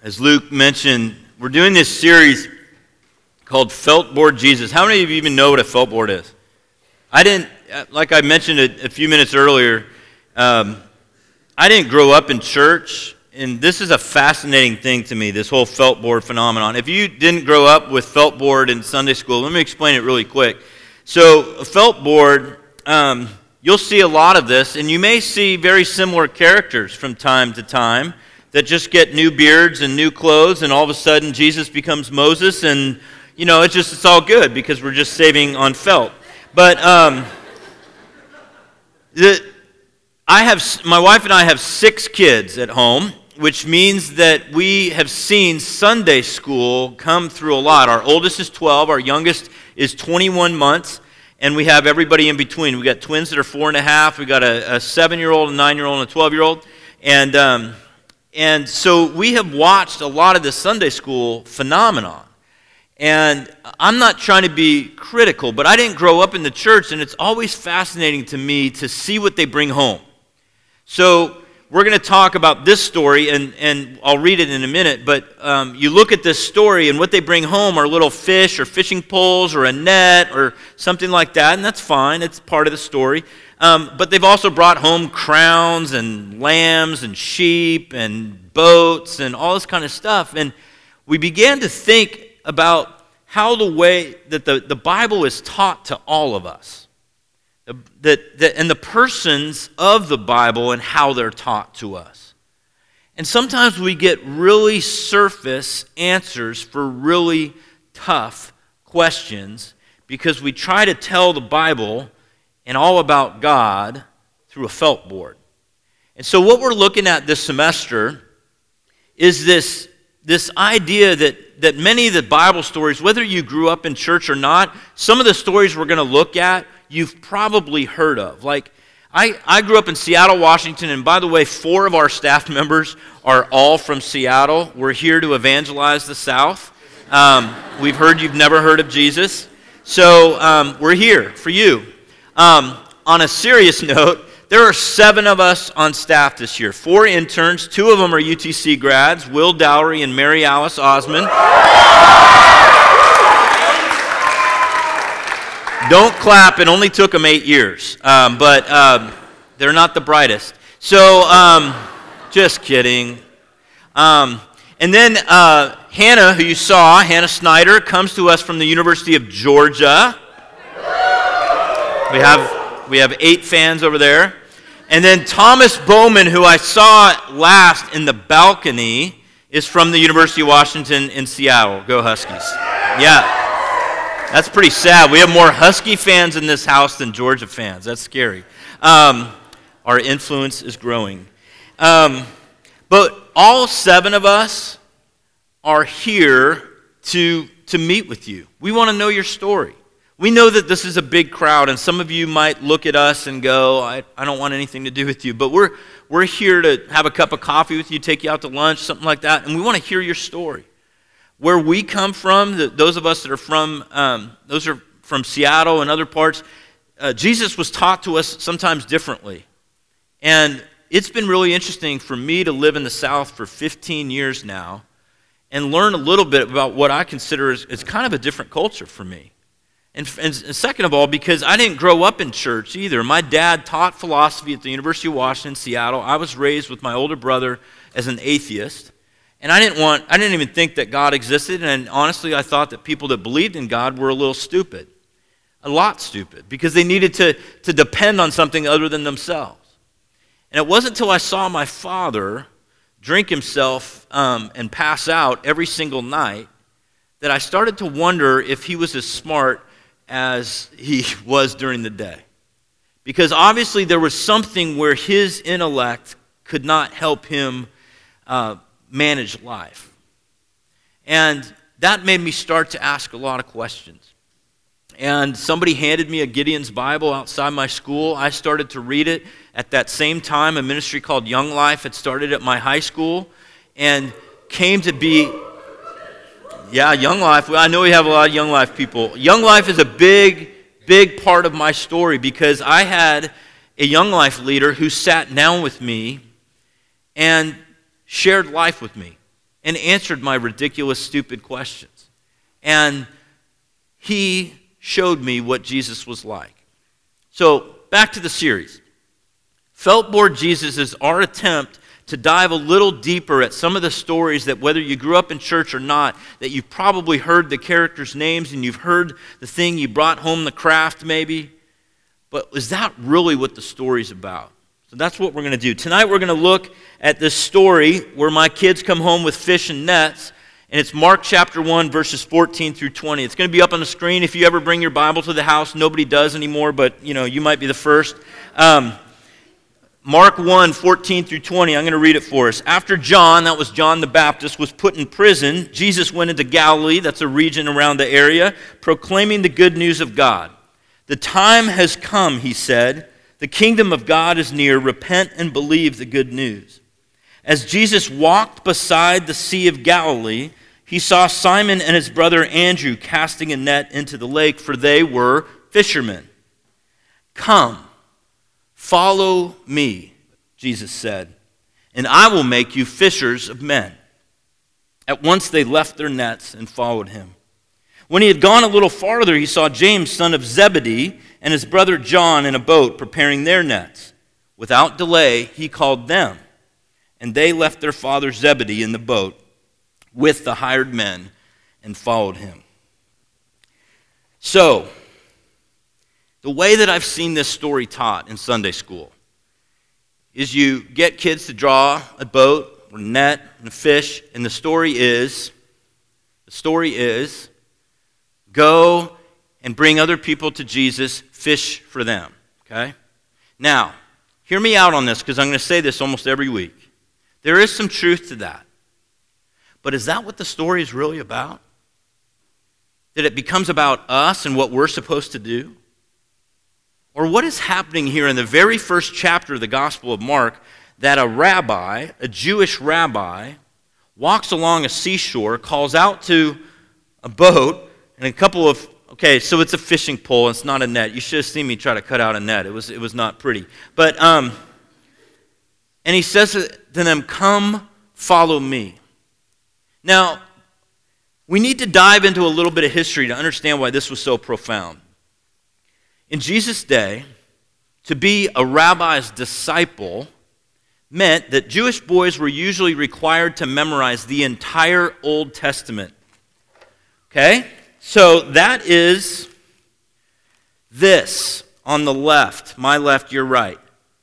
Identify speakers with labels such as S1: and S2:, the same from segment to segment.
S1: As Luke mentioned, we're doing this series called Felt Board Jesus. How many of you even know what a felt board is? I didn't, uh, like I mentioned a, a few minutes earlier, um, I didn't grow up in church, and this is a fascinating thing to me, this whole felt board phenomenon. If you didn't grow up with felt board in Sunday school, let me explain it really quick. So, a felt board, um, you'll see a lot of this, and you may see very similar characters from time to time that just get new beards and new clothes, and all of a sudden Jesus becomes Moses, and you know, it's just it's all good because we're just saving on felt. But um, the, I have my wife and I have six kids at home, which means that we have seen Sunday school come through a lot. Our oldest is 12, our youngest is 21 months, and we have everybody in between. We got twins that are four and a half. We got a, a seven-year-old, a nine-year-old, and a 12-year-old, and um, and so we have watched a lot of the Sunday school phenomenon. And I'm not trying to be critical, but I didn't grow up in the church, and it's always fascinating to me to see what they bring home. So we're going to talk about this story, and, and I'll read it in a minute. But um, you look at this story, and what they bring home are little fish or fishing poles or a net or something like that, and that's fine. It's part of the story. Um, but they've also brought home crowns and lambs and sheep and boats and all this kind of stuff. And we began to think about how the way that the, the Bible is taught to all of us. That, and the persons of the Bible and how they're taught to us. And sometimes we get really surface answers for really tough questions because we try to tell the Bible and all about God through a felt board. And so, what we're looking at this semester is this, this idea that, that many of the Bible stories, whether you grew up in church or not, some of the stories we're going to look at, you've probably heard of. Like, I, I grew up in Seattle, Washington, and by the way, four of our staff members are all from Seattle. We're here to evangelize the South. Um, we've heard you've never heard of Jesus. So um, we're here for you. Um, on a serious note, there are seven of us on staff this year. Four interns, two of them are UTC grads, Will Dowry and Mary Alice Osmond. Don't clap, it only took them eight years, um, but um, they're not the brightest. So, um, just kidding. Um, and then uh, Hannah, who you saw, Hannah Snyder, comes to us from the University of Georgia. We have, we have eight fans over there. And then Thomas Bowman, who I saw last in the balcony, is from the University of Washington in Seattle. Go Huskies. Yeah. That's pretty sad. We have more Husky fans in this house than Georgia fans. That's scary. Um, our influence is growing. Um, but all seven of us are here to, to meet with you. We want to know your story. We know that this is a big crowd, and some of you might look at us and go, I, I don't want anything to do with you. But we're, we're here to have a cup of coffee with you, take you out to lunch, something like that, and we want to hear your story. Where we come from, the, those of us that are from, um, those are from Seattle and other parts, uh, Jesus was taught to us sometimes differently. And it's been really interesting for me to live in the South for 15 years now and learn a little bit about what I consider is, is kind of a different culture for me. And, and, second of all, because I didn't grow up in church either. My dad taught philosophy at the University of Washington, Seattle. I was raised with my older brother as an atheist. And I didn't want, I didn't even think that God existed. And honestly, I thought that people that believed in God were a little stupid. A lot stupid. Because they needed to, to depend on something other than themselves. And it wasn't until I saw my father drink himself um, and pass out every single night that I started to wonder if he was as smart as he was during the day. Because obviously there was something where his intellect could not help him uh, manage life. And that made me start to ask a lot of questions. And somebody handed me a Gideon's Bible outside my school. I started to read it. At that same time, a ministry called Young Life had started at my high school and came to be yeah, Young Life. I know we have a lot of Young Life people. Young Life is a big, big part of my story because I had a Young Life leader who sat down with me and shared life with me. and answered my ridiculous, stupid questions. And he showed me what Jesus was like. So, back to the series. Felt Board Jesus is our attempt to dive a little deeper at some of the stories that, whether you grew up in church or not, that you've probably heard the characters' names and you've heard the thing you brought home the craft, maybe. But is that really what the story's about? So that's what we're going to do. Tonight we're going to look at this story where my kids come home with fish and nets. And it's Mark chapter 1, verses 14 through 20. It's going to be up on the screen. If you ever bring your Bible to the house, nobody does anymore, but you know, you might be the first. Um, Mark 1, 14 through 20, I'm going to read it for us. After John, that was John the Baptist, was put in prison, Jesus went into Galilee, that's a region around the area, proclaiming the good news of God. The time has come, he said. The kingdom of God is near. Repent and believe the good news. As Jesus walked beside the Sea of Galilee, he saw Simon and his brother Andrew casting a net into the lake, for they were fishermen. Come Follow me, Jesus said, and I will make you fishers of men. At once they left their nets and followed him. When he had gone a little farther, he saw James, son of Zebedee, and his brother John in a boat preparing their nets. Without delay, he called them, and they left their father Zebedee in the boat with the hired men and followed him. So, the way that I've seen this story taught in Sunday school is you get kids to draw a boat or net and a fish, and the story is the story is go and bring other people to Jesus, fish for them. Okay? Now, hear me out on this because I'm going to say this almost every week. There is some truth to that. But is that what the story is really about? That it becomes about us and what we're supposed to do? Or what is happening here in the very first chapter of the Gospel of Mark that a rabbi, a Jewish rabbi, walks along a seashore, calls out to a boat, and a couple of okay, so it's a fishing pole, it's not a net. You should have seen me try to cut out a net. It was it was not pretty. But um and he says to them, Come follow me. Now, we need to dive into a little bit of history to understand why this was so profound. In Jesus' day, to be a rabbi's disciple meant that Jewish boys were usually required to memorize the entire Old Testament. Okay? So that is this on the left, my left, your right.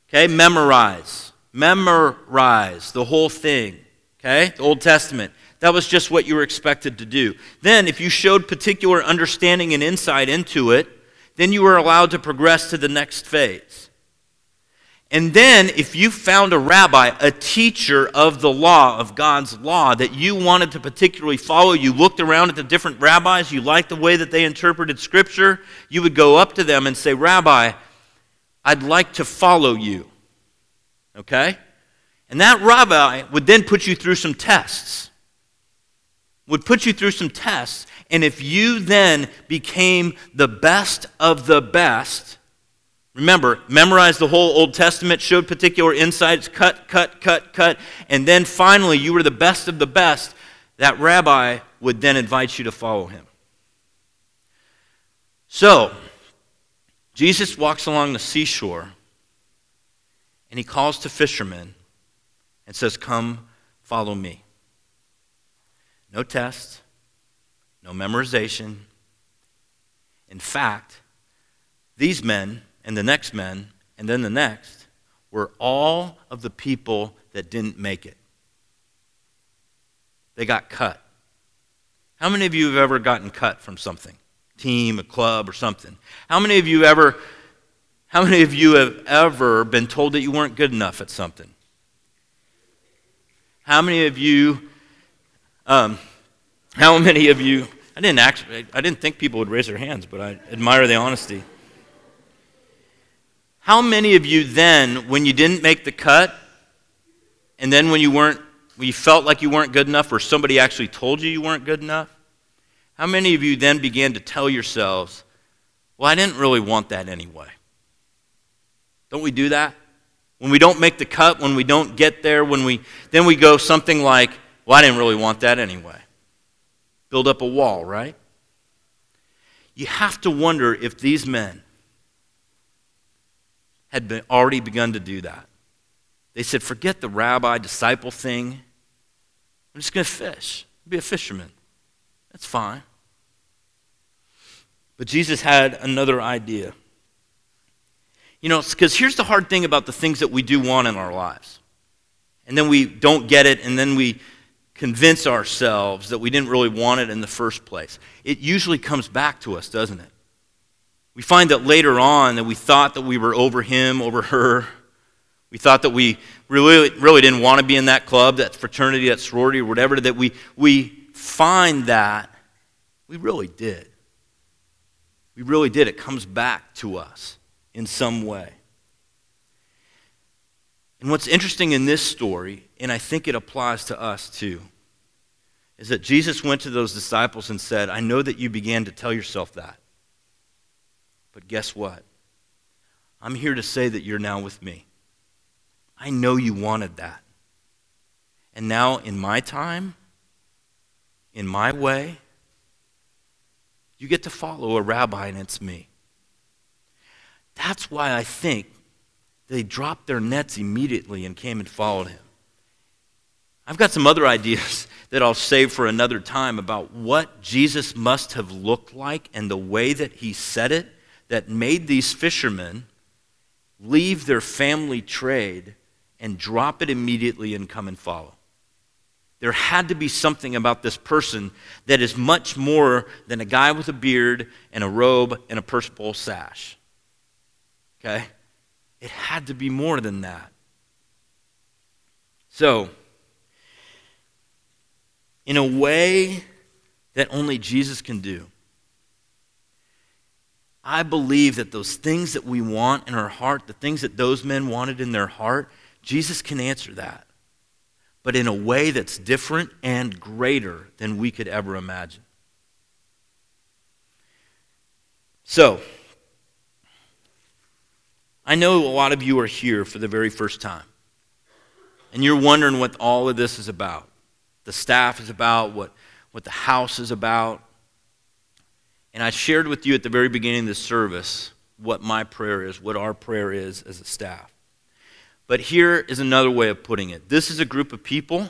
S1: Okay? Memorize. Memorize the whole thing. Okay? The Old Testament. That was just what you were expected to do. Then, if you showed particular understanding and insight into it, then you were allowed to progress to the next phase. And then, if you found a rabbi, a teacher of the law, of God's law, that you wanted to particularly follow, you looked around at the different rabbis, you liked the way that they interpreted Scripture, you would go up to them and say, Rabbi, I'd like to follow you. Okay? And that rabbi would then put you through some tests. Would put you through some tests and if you then became the best of the best, remember, memorize the whole Old Testament, showed particular insights, cut, cut, cut, cut, and then finally you were the best of the best, that rabbi would then invite you to follow him. So, Jesus walks along the seashore and he calls to fishermen and says, Come, follow me. No test, no memorization. In fact, these men and the next men and then the next were all of the people that didn't make it. They got cut. How many of you have ever gotten cut from something? Team, a club, or something. How many of you ever how many of you have ever been told that you weren't good enough at something? How many of you um, how many of you I didn't actually, I didn't think people would raise their hands, but I admire the honesty. How many of you then, when you didn't make the cut, and then when you weren't, when you felt like you weren't good enough, or somebody actually told you you weren't good enough, how many of you then began to tell yourselves, well, I didn't really want that anyway? Don't we do that? When we don't make the cut, when we don't get there, when we then we go something like, Well, I didn't really want that anyway. Build up a wall, right? You have to wonder if these men had been, already begun to do that. They said, forget the rabbi disciple thing. I'm just going to fish, be a fisherman. That's fine. But Jesus had another idea. You know, because here's the hard thing about the things that we do want in our lives. And then we don't get it, and then we convince ourselves that we didn't really want it in the first place. It usually comes back to us, doesn't it? We find that later on that we thought that we were over him, over her. We thought that we really, really didn't want to be in that club, that fraternity, that sorority, or whatever, that we, we find that we really did. We really did. It comes back to us in some way. And what's interesting in this story, and I think it applies to us too, is that Jesus went to those disciples and said, I know that you began to tell yourself that. But guess what? I'm here to say that you're now with me. I know you wanted that. And now, in my time, in my way, you get to follow a rabbi, and it's me. That's why I think they dropped their nets immediately and came and followed him. I've got some other ideas that I'll save for another time about what Jesus must have looked like and the way that he said it that made these fishermen leave their family trade and drop it immediately and come and follow. There had to be something about this person that is much more than a guy with a beard and a robe and a purple sash. Okay? It had to be more than that. So, in a way that only Jesus can do, I believe that those things that we want in our heart, the things that those men wanted in their heart, Jesus can answer that. But in a way that's different and greater than we could ever imagine. So, I know a lot of you are here for the very first time. And you're wondering what all of this is about. The staff is about, what, what the house is about. And I shared with you at the very beginning of the service what my prayer is, what our prayer is as a staff. But here is another way of putting it this is a group of people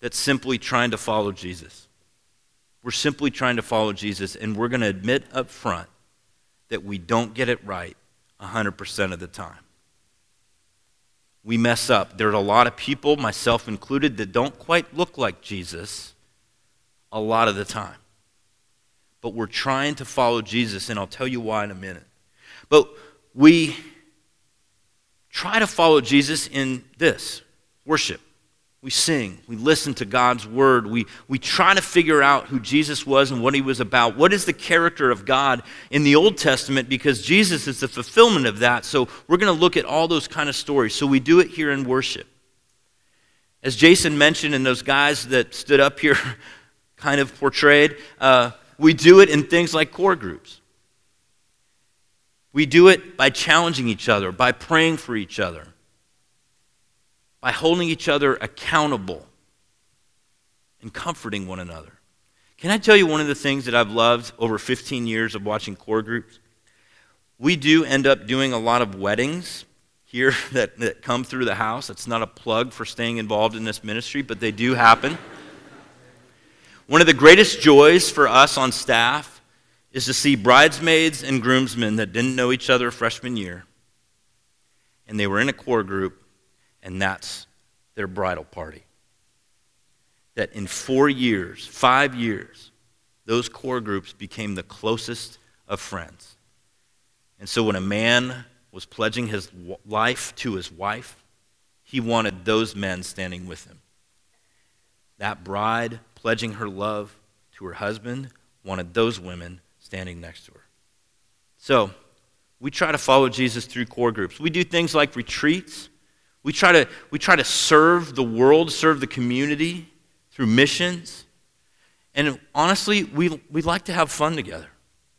S1: that's simply trying to follow Jesus. We're simply trying to follow Jesus, and we're going to admit up front that we don't get it right 100% of the time. We mess up. There's a lot of people, myself included, that don't quite look like Jesus a lot of the time. But we're trying to follow Jesus, and I'll tell you why in a minute. But we try to follow Jesus in this worship. We sing, we listen to God's word, we, we try to figure out who Jesus was and what he was about. What is the character of God in the Old Testament? Because Jesus is the fulfillment of that. So we're going to look at all those kind of stories. So we do it here in worship. As Jason mentioned, and those guys that stood up here kind of portrayed, uh, we do it in things like core groups. We do it by challenging each other, by praying for each other by holding each other accountable and comforting one another. Can I tell you one of the things that I've loved over 15 years of watching core groups? We do end up doing a lot of weddings here that, that come through the house. It's not a plug for staying involved in this ministry, but they do happen. One of the greatest joys for us on staff is to see bridesmaids and groomsmen that didn't know each other freshman year, and they were in a core group, and that's their bridal party. That in four years, five years, those core groups became the closest of friends. And so when a man was pledging his life to his wife, he wanted those men standing with him. That bride pledging her love to her husband wanted those women standing next to her. So, we try to follow Jesus through core groups. We do things like retreats we try to, we try to serve the world, serve the community through missions. And honestly, we, we like to have fun together.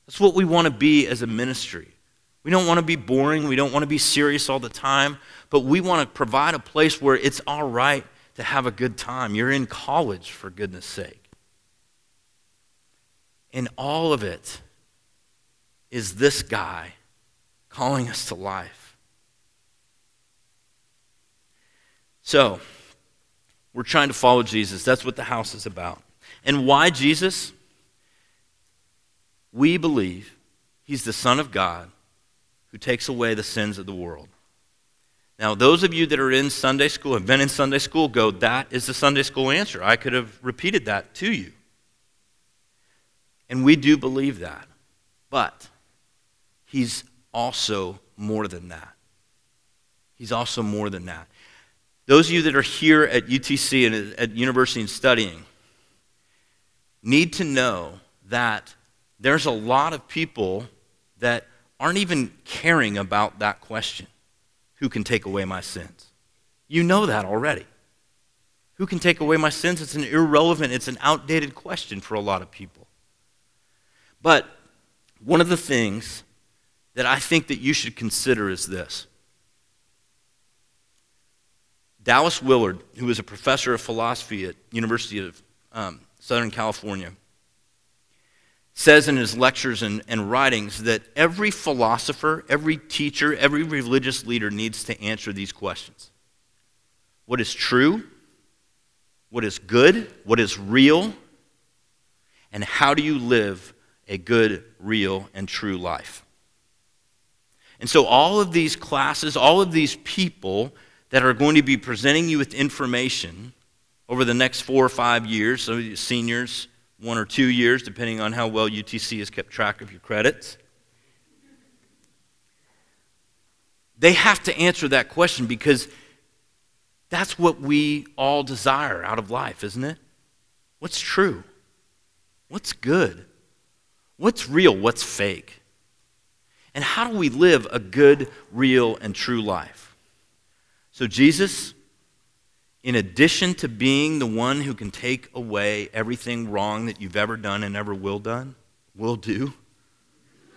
S1: That's what we want to be as a ministry. We don't want to be boring. We don't want to be serious all the time. But we want to provide a place where it's all right to have a good time. You're in college, for goodness sake. And all of it is this guy calling us to life. So, we're trying to follow Jesus. That's what the house is about. And why Jesus? We believe he's the Son of God who takes away the sins of the world. Now, those of you that are in Sunday school, have been in Sunday school, go, that is the Sunday school answer. I could have repeated that to you. And we do believe that. But he's also more than that. He's also more than that. Those of you that are here at UTC and at university and studying need to know that there's a lot of people that aren't even caring about that question. Who can take away my sins? You know that already. Who can take away my sins? It's an irrelevant, it's an outdated question for a lot of people. But one of the things that I think that you should consider is this. Dallas Willard, who is a professor of philosophy at University of um, Southern California, says in his lectures and, and writings that every philosopher, every teacher, every religious leader needs to answer these questions What is true? What is good? What is real? And how do you live a good, real, and true life? And so, all of these classes, all of these people that are going to be presenting you with information over the next four or five years, so seniors, one or two years, depending on how well UTC has kept track of your credits. They have to answer that question because that's what we all desire out of life, isn't it? What's true? What's good? What's real? What's fake? And how do we live a good, real, and true life? So, Jesus in addition to being the one who can take away everything wrong that you've ever done and ever will done, will do,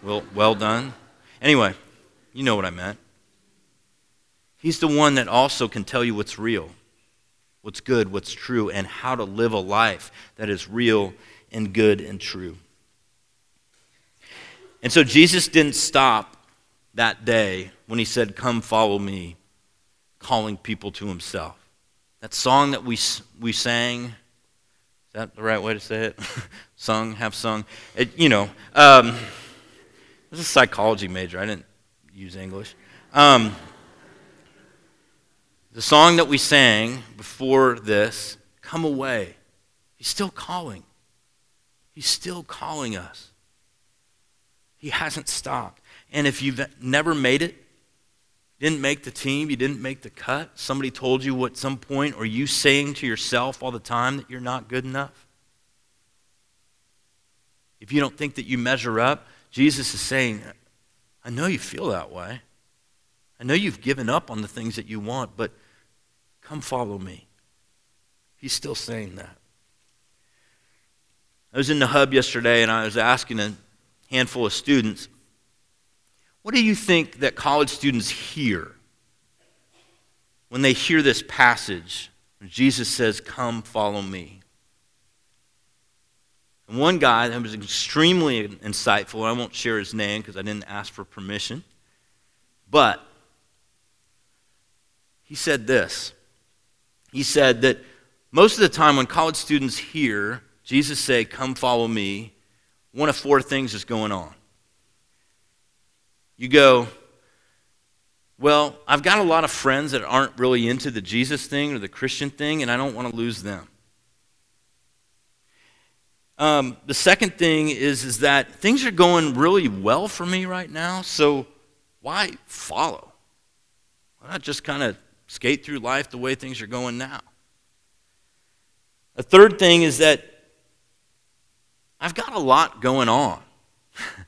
S1: will, well done. Anyway, you know what I meant. He's the one that also can tell you what's real, what's good, what's true, and how to live a life that is real and good and true. And so Jesus didn't stop that day when he said, Come follow me, calling people to himself. That song that we, we sang, is that the right way to say it? sung, have sung. It, you know, um, I was a psychology major. I didn't use English. Um, the song that we sang before this, Come Away, he's still calling. He's still calling us. He hasn't stopped. And if you've never made it, didn't make the team, you didn't make the cut, somebody told you at some point, or you saying to yourself all the time that you're not good enough? If you don't think that you measure up, Jesus is saying, I know you feel that way. I know you've given up on the things that you want, but come follow me. He's still saying that. I was in the hub yesterday and I was asking a handful of students, what do you think that college students hear when they hear this passage? Jesus says, Come, follow me. And one guy that was extremely insightful, I won't share his name because I didn't ask for permission, but he said this. He said that most of the time when college students hear Jesus say, Come follow me, one of four things is going on. You go, well, I've got a lot of friends that aren't really into the Jesus thing or the Christian thing, and I don't want to lose them. Um, the second thing is, is that things are going really well for me right now, so why follow? Why not just kind of skate through life the way things are going now? A third thing is that I've got a lot going on.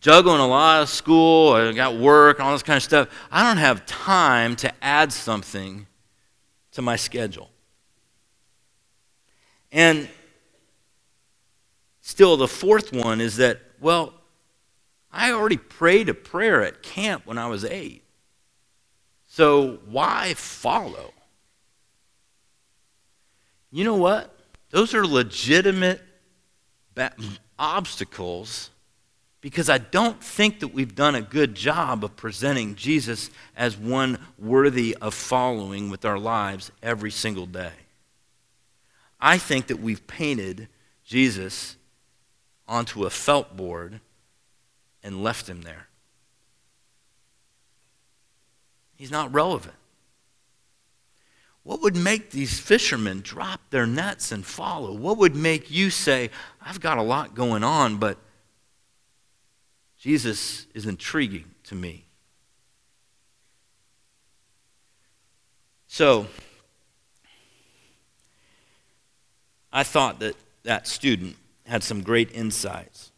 S1: juggling a lot of school, I got work, all this kind of stuff. I don't have time to add something to my schedule. And still, the fourth one is that, well, I already prayed a prayer at camp when I was eight. So why follow? You know what? Those are legitimate ba- obstacles because I don't think that we've done a good job of presenting Jesus as one worthy of following with our lives every single day. I think that we've painted Jesus onto a felt board and left him there. He's not relevant. What would make these fishermen drop their nets and follow? What would make you say, I've got a lot going on, but Jesus is intriguing to me? So, I thought that that student had some great insights.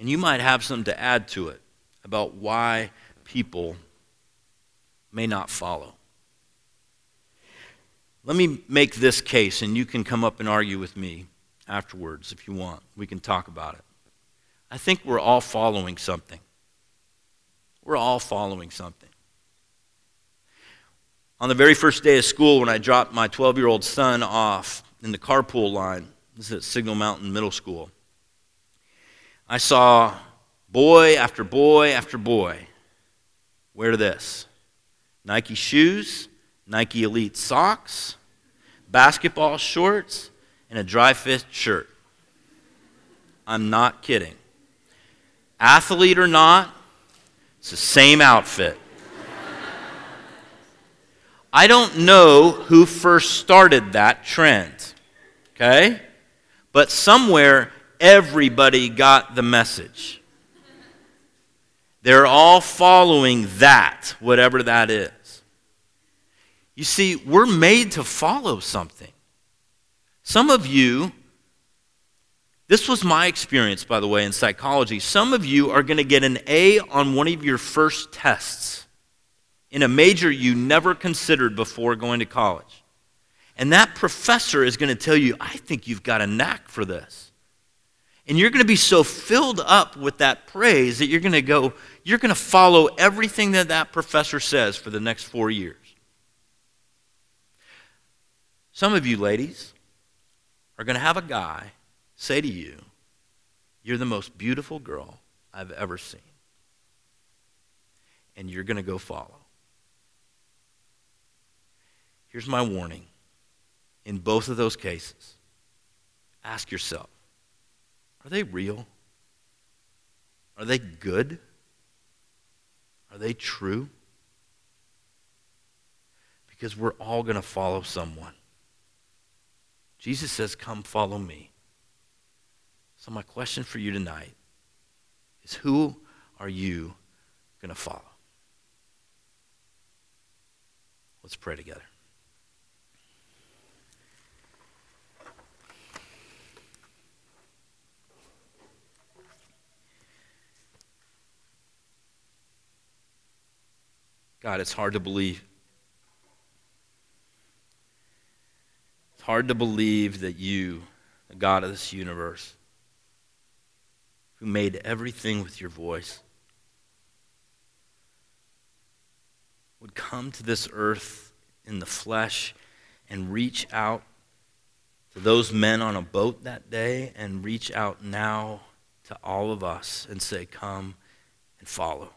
S1: And you might have some to add to it about why people may not follow. Let me make this case, and you can come up and argue with me afterwards if you want. We can talk about it. I think we're all following something. We're all following something. On the very first day of school, when I dropped my 12 year old son off in the carpool line, this is at Signal Mountain Middle School, I saw boy after boy after boy wear this Nike shoes, Nike Elite socks, basketball shorts, and a dry fit shirt. I'm not kidding. Athlete or not, it's the same outfit. I don't know who first started that trend, okay? But somewhere everybody got the message. They're all following that, whatever that is. You see, we're made to follow something. Some of you, this was my experience, by the way, in psychology. Some of you are going to get an A on one of your first tests in a major you never considered before going to college. And that professor is going to tell you, I think you've got a knack for this. And you're going to be so filled up with that praise that you're going to go, you're going to follow everything that that professor says for the next four years. Some of you ladies are going to have a guy say to you, You're the most beautiful girl I've ever seen. And you're going to go follow. Here's my warning. In both of those cases, ask yourself are they real? Are they good? Are they true? Because we're all going to follow someone. Jesus says, Come follow me. So, my question for you tonight is who are you going to follow? Let's pray together. God, it's hard to believe It's hard to believe that you, the God of this universe, who made everything with your voice, would come to this earth in the flesh and reach out to those men on a boat that day and reach out now to all of us and say, Come and follow.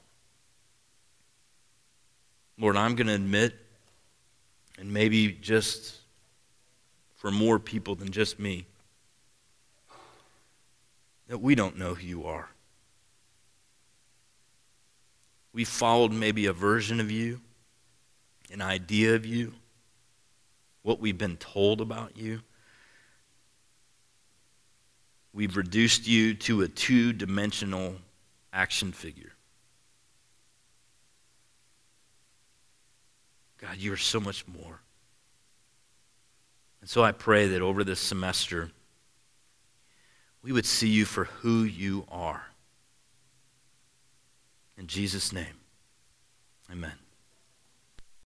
S1: Lord, I'm going to admit, and maybe just for more people than just me. That we don't know who you are. We followed maybe a version of you, an idea of you, what we've been told about you. We've reduced you to a two dimensional action figure. God, you are so much more. And so I pray that over this semester, we would see you for who you are. In Jesus' name, amen.